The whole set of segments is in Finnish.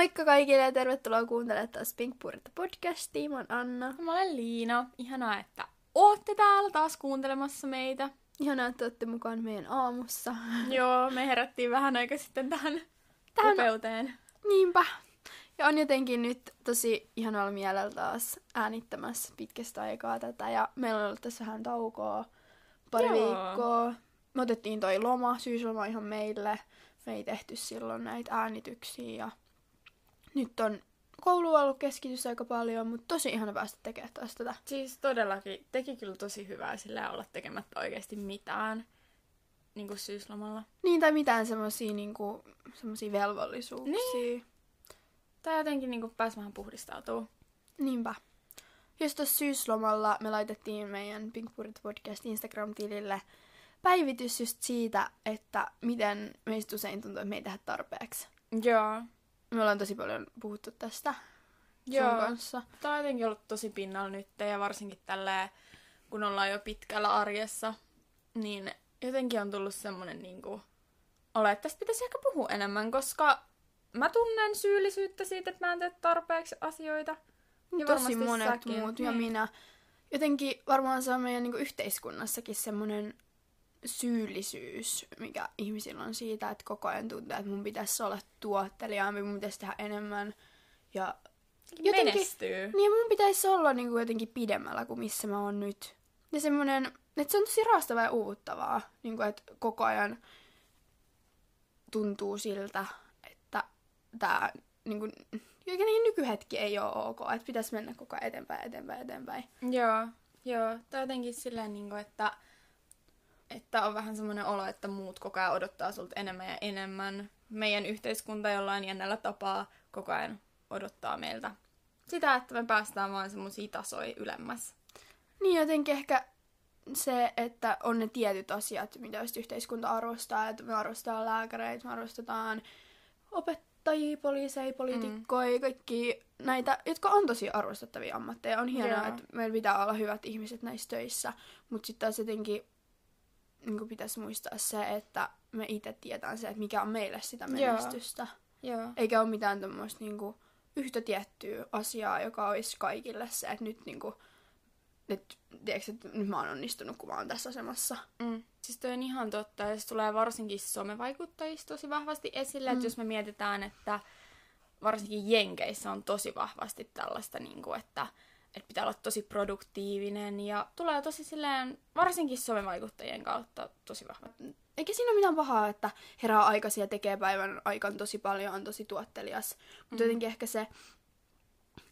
Moikka kaikille ja tervetuloa kuuntelemaan taas Pink Purta podcastia. Mä oon Anna. Mä olen Liina. Ihanaa, että ootte täällä taas kuuntelemassa meitä. Ihanaa, että olette mukaan meidän aamussa. Joo, me herättiin vähän aika sitten tähän, tähän upeuteen. Niinpä. Ja on jotenkin nyt tosi ihanalla mielellä taas äänittämässä pitkästä aikaa tätä. Ja meillä on ollut tässä vähän taukoa pari Joo. viikkoa. Me otettiin toi loma, syysloma ihan meille. Me ei tehty silloin näitä äänityksiä ja nyt on koulu ollut keskitys aika paljon, mutta tosi ihana päästä tekemään taas tätä. Siis todellakin teki kyllä tosi hyvää sillä olla tekemättä oikeasti mitään niin kuin syyslomalla. Niin, tai mitään semmoisia niin semmosia velvollisuuksia. Niin. Tai jotenkin niin kuin pääsi vähän puhdistautuu. Niinpä. Just tuossa syyslomalla me laitettiin meidän Pink Podcast Instagram-tilille päivitys just siitä, että miten meistä usein tuntuu, että me ei tehdä tarpeeksi. Joo. Me ollaan tosi paljon puhuttu tästä Joo. sun kanssa. Tämä on jotenkin ollut tosi pinnalla nyt ja varsinkin tällä kun ollaan jo pitkällä arjessa, niin jotenkin on tullut semmoinen niin kuin, ole, että tästä pitäisi ehkä puhua enemmän, koska mä tunnen syyllisyyttä siitä, että mä en tee tarpeeksi asioita. Ja tosi monet säkin. muut ja niin. minä. Jotenkin varmaan se on meidän niin kuin, yhteiskunnassakin semmoinen syyllisyys, mikä ihmisillä on siitä, että koko ajan tuntuu, että mun pitäisi olla tuottelijaampi, mun pitäisi tehdä enemmän ja jotenkin, Menestyy. Niin mun pitäisi olla niin kuin jotenkin pidemmällä kuin missä mä oon nyt. Ja semmoinen, että se on tosi raastavaa ja uuvuttavaa, niin kuin, että koko ajan tuntuu siltä, että tämä niin kuin, niin nykyhetki ei ole ok, että pitäisi mennä koko ajan eteenpäin, eteenpäin, eteenpäin. Joo, joo. Tai jotenkin silleen, niin kuin, että että on vähän semmoinen olo, että muut koko ajan odottaa sulta enemmän ja enemmän. Meidän yhteiskunta jollain jännällä tapaa koko ajan odottaa meiltä sitä, että me päästään vaan semmoisia tasoja ylemmäs. Niin jotenkin ehkä se, että on ne tietyt asiat, mitä yhteiskunta arvostaa, että me arvostetaan lääkäreitä, me arvostetaan opettajia, poliiseja, poliitikkoja, mm. kaikki näitä, jotka on tosi arvostettavia ammatteja. On hienoa, Joo. että meillä pitää olla hyvät ihmiset näissä töissä, mutta sitten taas jotenkin niin pitäisi muistaa se, että me itse tietään se, että mikä on meille sitä menestystä. Joo. Joo. Eikä ole mitään tämmöistä niin kuin, yhtä tiettyä asiaa, joka olisi kaikille se, että nyt niin kuin, että, tiedätkö, että nyt mä oon onnistunut, kun mä oon tässä asemassa. Mm. Siis toi on ihan totta, ja se tulee varsinkin somevaikuttajista tosi vahvasti esille, mm. että jos me mietitään, että varsinkin Jenkeissä on tosi vahvasti tällaista, niin kuin, että että pitää olla tosi produktiivinen ja tulee tosi silleen, varsinkin somevaikuttajien kautta tosi vahva. Eikä siinä ole mitään pahaa, että herää aikaisin ja tekee päivän aikaan tosi paljon, on tosi tuottelias. Mutta mm. jotenkin ehkä se,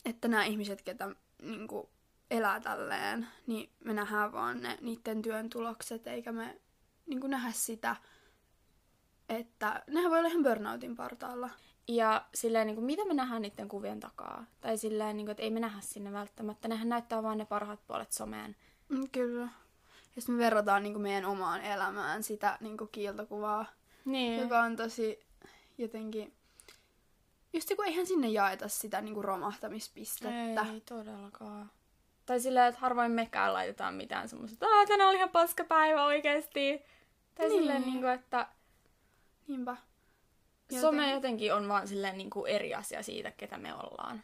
että nämä ihmiset, ketä niin kuin, elää tälleen, niin me nähdään vaan ne, niiden työn tulokset, eikä me niin kuin, nähdä sitä, että nehän voi olla ihan burnoutin partaalla. Ja silleen, niin kuin, mitä me nähdään niiden kuvien takaa? Tai silleen, niin kuin, että ei me nähdä sinne välttämättä. Nehän näyttää vaan ne parhaat puolet someen. Mm, kyllä. Jos me verrataan niin kuin meidän omaan elämään sitä niin kuin kiiltokuvaa, niin. joka on tosi jotenkin... Just kun eihän sinne jaeta sitä niin kuin romahtamispistettä. Ei todellakaan. Tai silleen, että harvoin mekään laitetaan mitään semmoista, että tänään oli ihan paska päivä oikeesti. Tai niin. silleen, niin kuin, että... Niinpä. Joten... Some jotenkin on vaan silleen niin kuin eri asia siitä, ketä me ollaan.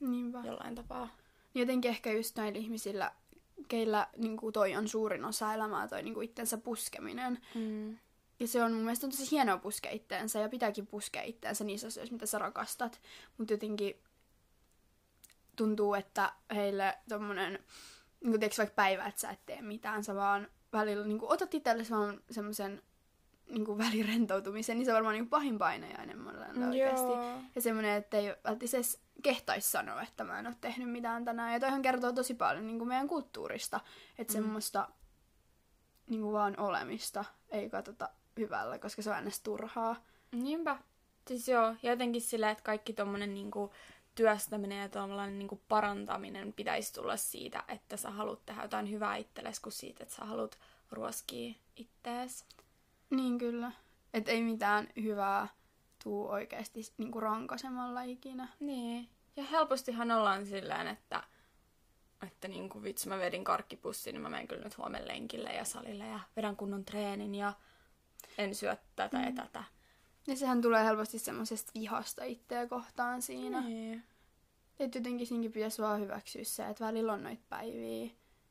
Niinpä. Jollain tapaa. Jotenkin ehkä just näillä ihmisillä, keillä niin kuin toi on suurin osa elämää, toi niin kuin itsensä puskeminen. Mm. Ja se on mun mielestä on tosi hienoa puskea itteensä ja pitääkin puskea itteensä niissä asioissa, mitä sä rakastat. Mutta jotenkin tuntuu, että heille tommonen, niin kuin vaikka päivä, että sä et tee mitään, sä vaan välillä niin kuin otat itsellesi vaan semmoisen niin kuin välirentoutumisen, niin se on varmaan niin pahin painajainen monelle oikeasti. Ja semmoinen, että ei välttämättä kehtaisi sanoa, että mä en ole tehnyt mitään tänään. Ja toihan kertoo tosi paljon niin kuin meidän kulttuurista, että mm. semmoista niin kuin vaan olemista ei katsota hyvällä, koska se on aina turhaa. Niinpä. Siis joo, ja jotenkin sillä, että kaikki tommonen niinku työstäminen ja tuollainen niinku parantaminen pitäisi tulla siitä, että sä haluat tehdä jotain hyvää itsellesi, kuin siitä, että sä haluat ruoskia ittees. Niin kyllä. Että ei mitään hyvää tuu oikeasti niinku rankasemalla ikinä. Niin. Ja helpostihan ollaan silleen, että, että niinku vitsi mä vedin karkkipussin, niin mä menen kyllä nyt huomenna lenkille ja salille ja vedän kunnon treenin ja en syö tätä mm. ja tätä. Ja sehän tulee helposti semmoisesta vihasta itseä kohtaan siinä. Niin. Että jotenkin siinkin pitäisi vaan hyväksyä se, että välillä on noita päiviä.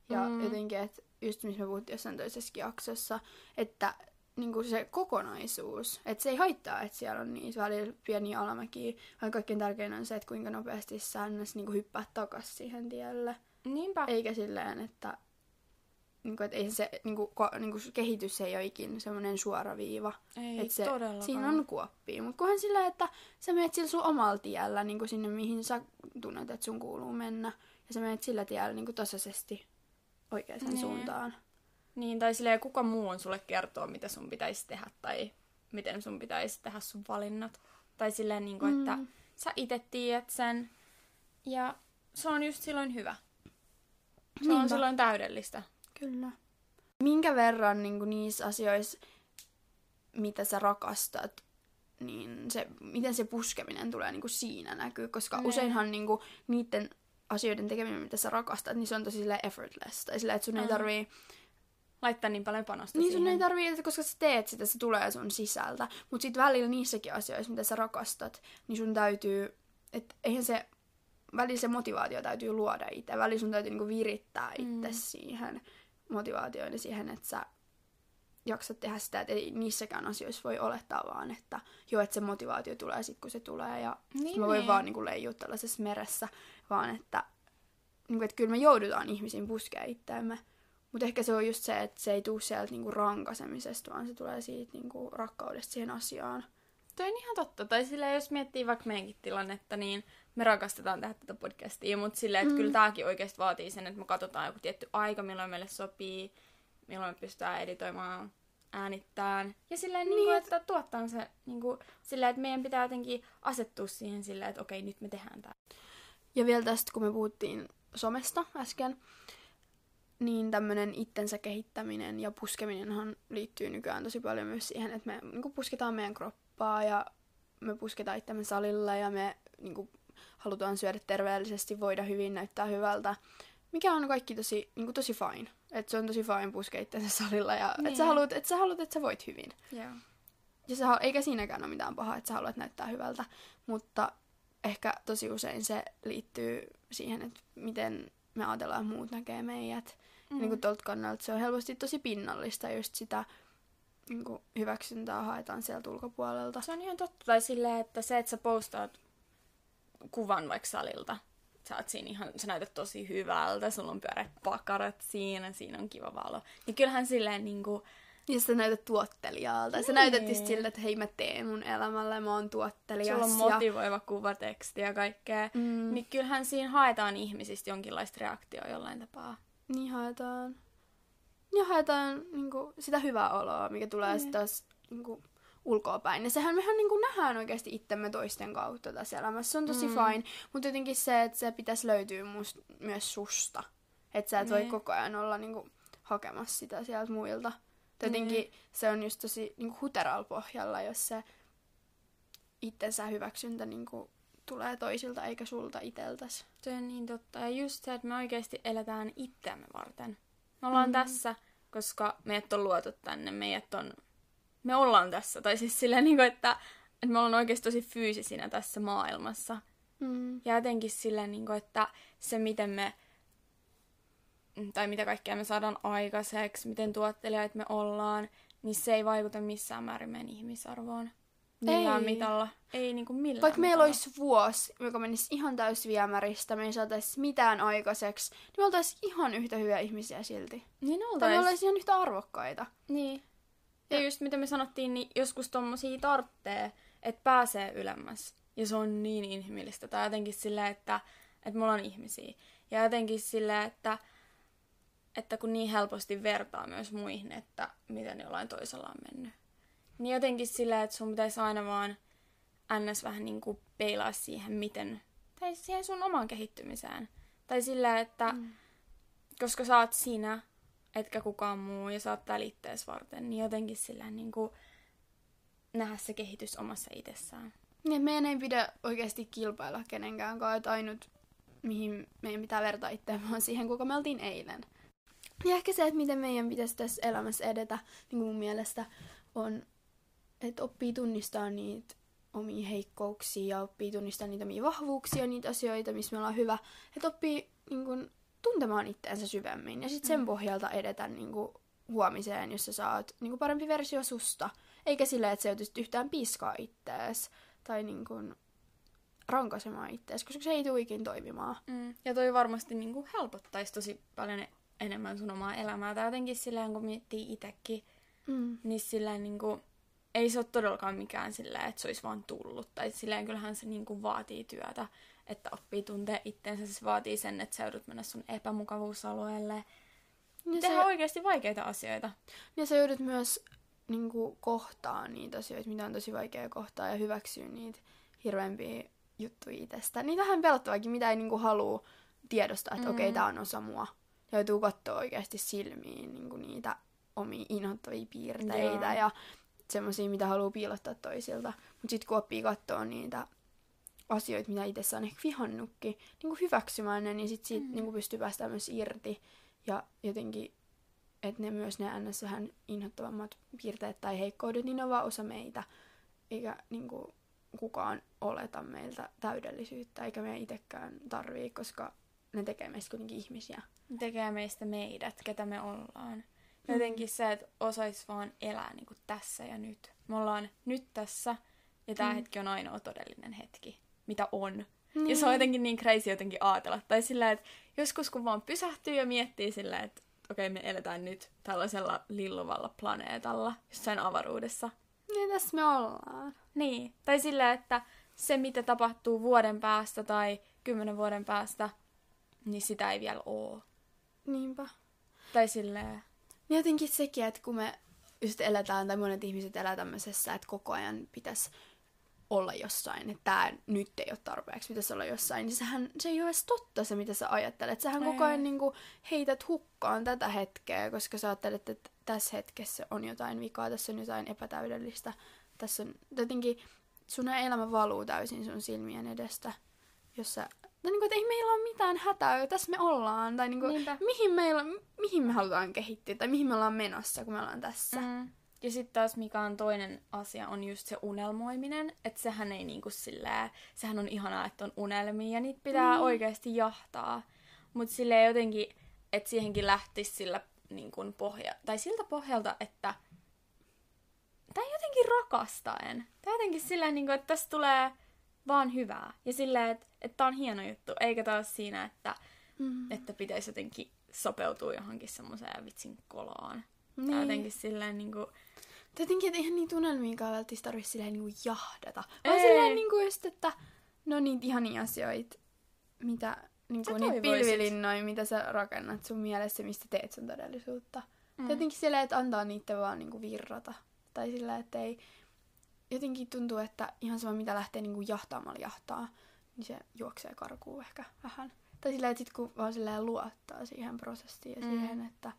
Ja mm. jotenkin, että just missä me puhuttiin jossain toisessakin jaksossa, että niin se kokonaisuus, että se ei haittaa, että siellä on niitä välillä pieniä alamäkiä, vaan kaikkein tärkein on se, että kuinka nopeasti sä ns. niin hyppää takaisin siihen tielle. Niinpä. Eikä silleen, että, niin kuin, että ei se niin kuin, ko, niin kuin kehitys ei ole ikinä semmoinen suora viiva. Ei Et se, todellakaan. siinä on kuoppia. Mutta kunhan sillä, että sä menet sillä sun omalla tiellä niin kuin sinne, mihin sä tunnet, että sun kuuluu mennä. Ja sä menet sillä tiellä niin kuin tasaisesti oikeaan Niin. suuntaan. Niin, tai silleen kuka muu on sulle kertoo, mitä sun pitäisi tehdä, tai miten sun pitäisi tehdä sun valinnat. Tai silleen, niin kuin, että Mm. sä itse tiedät sen, ja se on just silloin hyvä. Se on Niinpä. silloin täydellistä. Kyllä. Minkä verran niin kuin niissä asioissa, mitä sä rakastat, niin se, miten se puskeminen tulee niin kuin siinä näkyy, koska Ne. useinhan niin kuin, niiden asioiden tekeminen, mitä sä rakastat, niin se on tosi silleen effortless. Tai silleen, että sun ei tarvii Laittaa niin paljon panosta Niin sun siihen. ei tarvii, että koska sä teet sitä, se tulee sun sisältä. Mutta sit välillä niissäkin asioissa, mitä sä rakastat, niin sun täytyy, että eihän se, välillä se motivaatio täytyy luoda itse. Välillä sun täytyy niinku virittää itse Mm. siihen motivaatioon ja siihen, että sä jaksat tehdä sitä, että ei niissäkään asioissa voi olettaa vaan, että joo, että se motivaatio tulee sit kun se tulee ja Niin, mä voin niin. vaan niinku leijua tällaisessa meressä, vaan että, niinku, että kyllä me joudutaan ihmisiin puskea itseämme. Mutta ehkä se on just se, että se ei tule sieltä niinku rankasemisesta, vaan se tulee siitä niinku rakkaudesta siihen asiaan. Toi on ihan totta. Tai silleen, jos miettii vaikka meidänkin tilannetta, niin me rakastetaan tehdä tätä podcastia, mutta silleen, että Mm. kyllä tämäkin oikeasti vaatii sen, että me katsotaan joku tietty aika, milloin meille sopii, milloin me pystytään editoimaan, äänittämään. Ja silleen, niin. Niin, Niin et- että tuottaa se niin kuin, silleen, että meidän pitää jotenkin asettua siihen silleen, että okei, nyt me tehdään tämä. Ja vielä tästä, kun me puhuttiin somesta äsken, niin tämmöinen itsensä kehittäminen ja puskeminenhan liittyy nykyään tosi paljon myös siihen, että me niin pusketaan meidän kroppaa ja me pusketaan itsemme salilla ja me niin kuin, halutaan syödä terveellisesti, voida hyvin, näyttää hyvältä. Mikä on kaikki tosi, niin kuin, tosi fine. Että se on tosi fine puskea itsensä salilla ja niin. että sä haluat, että sä haluat, että sä voit hyvin. Joo. Ja hal- eikä siinäkään ole mitään pahaa, että sä haluat näyttää hyvältä, mutta ehkä tosi usein se liittyy siihen, että miten me ajatellaan, että muut näkee meidät. Mm. Ja niin kuin tuolta kannalta se on helposti tosi pinnallista, just sitä niin kuin hyväksyntää haetaan sieltä ulkopuolelta. Se on ihan totta. Tai silleen, että se, että sä postaat kuvan vaikka salilta, sä oot siinä ihan, sä näytät tosi hyvältä, sulla on pyöreät pakarat siinä, siinä on kiva valo. Niin kyllähän silleen niinku, Ja sä näytät tuottelijalta. Sä Niin. näytät just siltä, että hei mä teen mun elämällä, mä oon tuottelias. sulla on ja... motivoiva kuvateksti ja kaikkea. Mm, Niin kyllähän siinä haetaan ihmisistä jonkinlaista reaktioa jollain tapaa. Niin haetaan. Ja haetaan niinku, sitä hyvää oloa, mikä tulee Niin. mm. taas niinku, ulkoapäin. Ja sehän mehän niinku, nähdään oikeasti itsemme toisten kautta tässä elämässä. Se on tosi Mm. fine. Mutta jotenkin se, että se pitäisi löytyä must, myös susta. Että sä et voi Niin. koko ajan olla niinku, hakemassa sitä sieltä muilta. Tai Jotenkin Niin. se on just tosi niinku, huteralla pohjalla, jos se itsensä hyväksyntä niinku, tulee toisilta eikä sulta iteltäs. Se on niin totta. Ja just se, että me oikeasti eletään itseämme varten. Me ollaan Mm. tässä, koska meidät on luotu tänne. Meidät on... Me ollaan tässä. Tai siis silleen, niin kuin, että, että me ollaan oikeasti tosi fyysisinä tässä maailmassa. Mm. Ja jotenkin silleen, niin kuin, että se miten me... Tai mitä kaikkea me saadaan aikaiseksi, miten tuottelijaita me ollaan, niin se ei vaikuta missään määrin meidän ihmisarvoon. Millään Ei. mitalla. Ei niinku millään Vaikka meillä mitalla. olisi vuosi, joka menisi ihan täys viemäristä, me ei saataisi mitään aikaiseksi, niin me oltaisiin ihan yhtä hyviä ihmisiä silti. Niin Tai me oltais. oltaisiin ihan yhtä arvokkaita. Niin. Ja Ja- just mitä me sanottiin, niin joskus tommosia tarttee, että pääsee ylemmäs. Ja se on niin inhimillistä. Tai jotenkin silleen, että, että me ollaan ihmisiä. Ja jotenkin silleen, että, että kun niin helposti vertaa myös muihin, että miten jollain toisella on mennyt. Niin jotenkin silleen, että sun pitäisi aina vaan ns. vähän niin kuin peilaa siihen, miten, tai siihen sun omaan kehittymiseen. Tai silleen, että Mm. koska sä oot sinä, etkä kukaan muu, ja sä oot täällä ittees varten, niin jotenkin sillä niin kuin nähdä se kehitys omassa itsessään. Niin, meidän ei pidä oikeasti kilpailla kenenkään kanssa, että ainut, mihin meidän pitää vertaa itseämme, on siihen, kuka me oltiin eilen. Ja ehkä se, että miten meidän pitäisi tässä elämässä edetä, niin kuin mun mielestä on että oppii tunnistaa niitä omia heikkouksia ja oppii tunnistaa niitä omia vahvuuksia, niitä asioita, missä me ollaan hyvä. Että oppii niin kun, tuntemaan itseänsä syvemmin ja sitten sen mm. pohjalta edetä niin kun, huomiseen, jossa sä oot niin kun, parempi versio susta. Eikä silleen, että sä joutuisit yhtään piskaa ittees tai niin kun, rankaisemaan itseäsi, koska se ei tule ikin toimimaan. Mm. Ja toi varmasti niin kuin helpottaisi tosi paljon enemmän sun omaa elämää. Tai jotenkin silleen, kun miettii itsekin, mm. niin silleen niin kuin, ei se ole todellakaan mikään silleen, että se olisi vaan tullut. Tai silleen kyllähän se niin kuin vaatii työtä, että oppii tuntea itseensä. Se vaatii sen, että sä joudut mennä sun epämukavuusalueelle. Ja tehdä se... oikeasti vaikeita asioita. Ja sä joudut myös niin kuin, kohtaa niitä asioita, mitä on tosi vaikea kohtaa ja hyväksyä niitä hirveämpiä juttuja itsestä. Niin vähän pelottavaakin, mitä ei niinku halua tiedostaa, että mm. okei, okay, tämä on osa mua. Ja joutuu katsoa oikeasti silmiin niinku niitä omia inhottavia piirteitä Joo. ja semmoisia, mitä haluaa piilottaa toisilta. Mutta sitten kun oppii katsoa niitä asioita, mitä itse on ehkä vihannutkin, niin hyväksymään ne, niin sitten siitä mm. niin pystyy päästämään myös irti. Ja jotenkin, että ne myös ne ns. vähän inhottavammat piirteet tai heikkoudet, niin ne on vaan osa meitä. Eikä niin kuin, kukaan oleta meiltä täydellisyyttä, eikä me itsekään tarvii, koska ne tekee meistä kuitenkin ihmisiä. Tekee meistä meidät, ketä me ollaan. Mm. Jotenkin se, että osais vaan elää niin kuin tässä ja nyt. Me ollaan nyt tässä, ja tämä mm. hetki on ainoa todellinen hetki, mitä on. Mm. Ja se on jotenkin niin crazy jotenkin ajatella. Tai sillä, että joskus kun vaan pysähtyy ja miettii sillä, että okei, okay, me eletään nyt tällaisella lilluvalla planeetalla, jossain avaruudessa. Niin tässä me ollaan. Niin, tai sillä, että se mitä tapahtuu vuoden päästä tai kymmenen vuoden päästä, niin sitä ei vielä oo. Tai silleen... Niin jotenkin sekin, että kun me just eletään, tai monet ihmiset elää tämmöisessä, että koko ajan pitäisi olla jossain, että tämä nyt ei ole tarpeeksi, pitäisi olla jossain, niin sehän se ei ole edes totta se, mitä sä ajattelet. Sähän ei. koko ajan niin kuin, heität hukkaan tätä hetkeä, koska sä ajattelet, että tässä hetkessä on jotain vikaa, tässä on jotain epätäydellistä, tässä on jotenkin sun elämä valuu täysin sun silmien edestä, jossa No niin kuin, että ei meillä ole mitään hätää, tässä me ollaan. Tai niin kuin, mihin, meillä, mihin me halutaan kehittyä tai mihin me ollaan menossa, kun me ollaan tässä. Mm. Ja sitten taas mikä on toinen asia, on just se unelmoiminen. Että sehän ei niinku silleen, sehän on ihanaa, että on unelmia ja niitä pitää mm. oikeasti jahtaa. Mutta silleen jotenkin, että siihenkin lähtisi sillä niin kuin pohja, tai siltä pohjalta, että tai jotenkin rakastaen. Tai jotenkin silleen, niin että tästä tulee vaan hyvää. Ja silleen, että, että on hieno juttu, eikä taas siinä, että, mm. että pitäisi jotenkin sopeutua johonkin semmoiseen vitsin kolaan. Niin. Tai jotenkin silleen niin kuin... Jotenkin, että eihän niitä unelmiinkaan välttämättä tarvitse silleen niin kuin jahdata. Vaan silleen niin kuin just, että no niitä ihania asioita, mitä niin kuin niitä pilvilinnoja, mitä sä rakennat sun mielessä, mistä teet sun todellisuutta. Mm. Jotenkin silleen, että antaa niitä vaan niin kuin virrata. Tai sillä, että ei... Jotenkin tuntuu, että ihan sama mitä lähtee niin kuin jahtaamalla jahtaa, niin se juoksee karkuun ehkä vähän. Tai silleen, että sit kun vaan silleen luottaa siihen prosessiin ja mm. siihen, että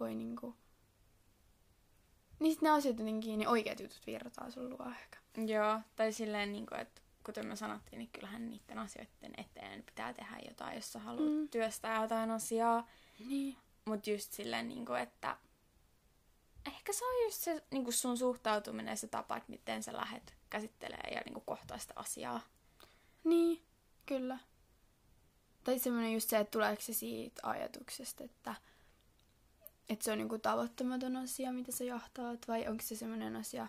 voi niinku... Niin sit ne asiat jotenkin, niin oikeat jutut virtaa sun luo ehkä. Joo, tai silleen niinku, että kuten me sanottiin, niin kyllähän niiden asioiden eteen pitää tehdä jotain, jos sä haluat mm. työstää jotain asiaa. Niin. Mut just silleen, niinku, että ehkä se on just se niin kuin sun suhtautuminen ja se tapa, että miten sä lähet käsittelee ja niin kuin kohtaa sitä asiaa. Niin, kyllä. Tai semmoinen just se, että tuleeko se siitä ajatuksesta, että, että se on niin kuin tavoittamaton asia, mitä sä jahtaat, vai onko se semmoinen asia,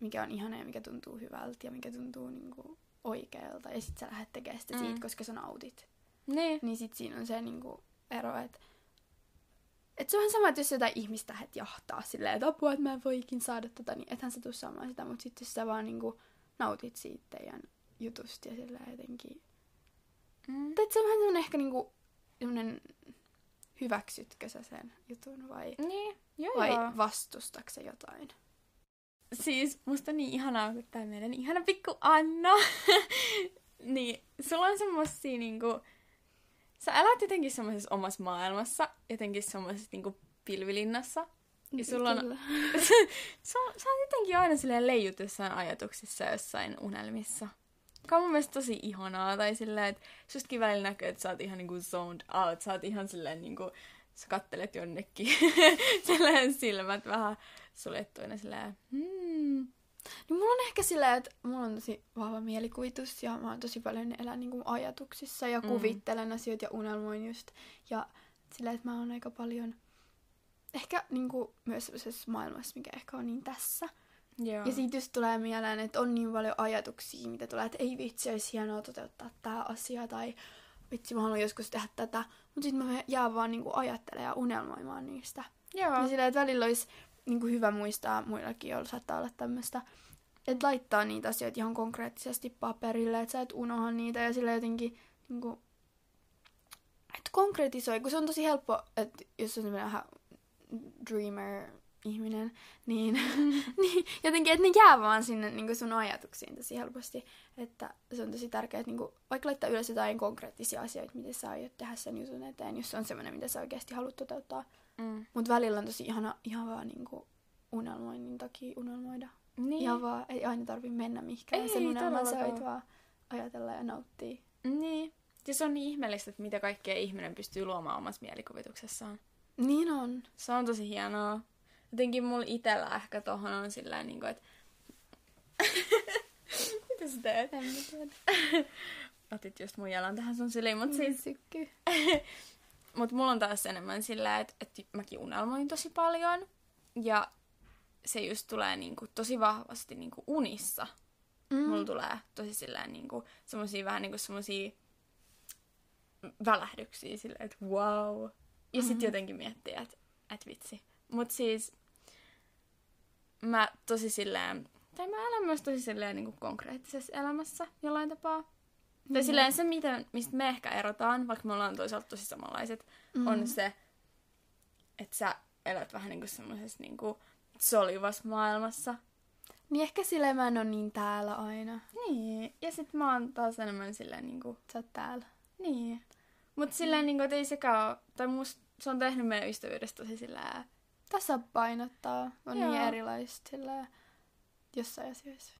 mikä on ihana ja mikä tuntuu hyvältä ja mikä tuntuu niin kuin oikealta, ja sit sä lähdet tekemään sitä mm. siitä, koska sä nautit. Niin. Niin sit siinä on se niin kuin ero, että et se on sama, että jos jotain ihmistä het jahtaa silleen, että apua, että mä en voi ikin saada tota, niin ethän sä tuu saamaan sitä, mutta sitten sä vaan niinku nautit siitä teidän jutusta ja sillä jotenkin... Mm. Tai se on vähän ehkä niinku semmonen hyväksytkö sä sen jutun vai, niin, joo, vai joo. vastustaksä jotain? Siis musta on niin ihanaa, kun tää meidän ihana pikku Anna. niin, sulla on semmosia niinku sä elät jotenkin semmoisessa omassa maailmassa, jotenkin semmoisessa niinku pilvilinnassa. Ja sulla on... sä, sä oot jotenkin aina silleen leijut jossain ajatuksissa jossain unelmissa. Joka on mun mielestä tosi ihanaa. Tai silleen, että sustakin välillä näkyy, että sä oot ihan niinku zoned out. Sä oot ihan silleen niinku... Sä kattelet jonnekin. silleen silmät vähän suljettuina silleen... Hmm. Niin mulla on ehkä silleen, että mulla on tosi vahva mielikuvitus ja mä oon tosi paljon elän niin kuin ajatuksissa ja Mm. kuvittelen asioita ja unelmoin just. Ja silleen, että mä oon aika paljon ehkä niin kuin myös sellaisessa maailmassa, mikä ehkä on niin tässä. Joo. Ja siitä just tulee mieleen, että on niin paljon ajatuksia, mitä tulee, että ei vitsi, olisi hienoa toteuttaa tämä asia, tai vitsi, mä haluan joskus tehdä tätä. Mutta sitten mä jään vaan niinku ajattelemaan ja unelmoimaan niistä. Joo. Ja sillä, että välillä olisi niinku hyvä muistaa, muillakin joilla saattaa olla tämmöistä, että laittaa niitä asioita ihan konkreettisesti paperille, että sä et unoha niitä ja sillä jotenkin niinku, että konkretisoi, kun se on tosi helppo, että jos on semmoinen dreamer ihminen, niin, niin jotenkin, että ne jää vaan sinne niin sun ajatuksiin tosi helposti. Että se on tosi tärkeää, että niin kuin, vaikka laittaa ylös jotain konkreettisia asioita, miten sä aiot tehdä sen jutun eteen, jos se on semmoinen, mitä sä oikeasti haluat toteuttaa. Mm. Mutta välillä on tosi ihana ihan vaan niin kuin unelmoinnin takia unelmoida. Niin. Ihan vaan, ei aina tarvi mennä mihinkään. Ei, sen unelman sä voit vaan ajatella ja nauttia. Niin. Ja se on niin ihmeellistä, että mitä kaikkea ihminen pystyy luomaan omassa mielikuvituksessaan. Niin on. Se on tosi hienoa. Jotenkin mulla itellä ehkä tohon on sillä niin kuin, että... mitä sä teet? En mä tiedä. Otit just mun jalan tähän sun syliin, mutta Siis... Sykky. Mut mulla on taas enemmän sillä, että, että mäkin unelmoin tosi paljon. Ja se just tulee niinku tosi vahvasti niinku unissa. Mm. Mulla tulee tosi silleen niinku semmosia vähän niinku semmosia välähdyksiä silleen, että wow. Ja sit Mhm. jotenkin miettii, että et vitsi. Mut siis mä tosi silleen, tai mä elän myös tosi silleen niinku konkreettisessa elämässä jollain tapaa. Tai Niin. silleen se, mitä, mistä me ehkä erotaan, vaikka me ollaan toisaalta tosi samanlaiset, Mm. on se, että sä elät vähän niinku semmoisessa niinku soljuvassa maailmassa. Niin ehkä silleen mä en ole niin täällä aina. Niin, ja sit mä oon taas enemmän silleen niinku, Sä oot täällä. niin. Mut silleen niinku, että ei sekään tai musta se on tehnyt meidän ystävyydestä tosi silleen, Tasapainottaa. On Joo. niin erilaista silleen jossain asioissa.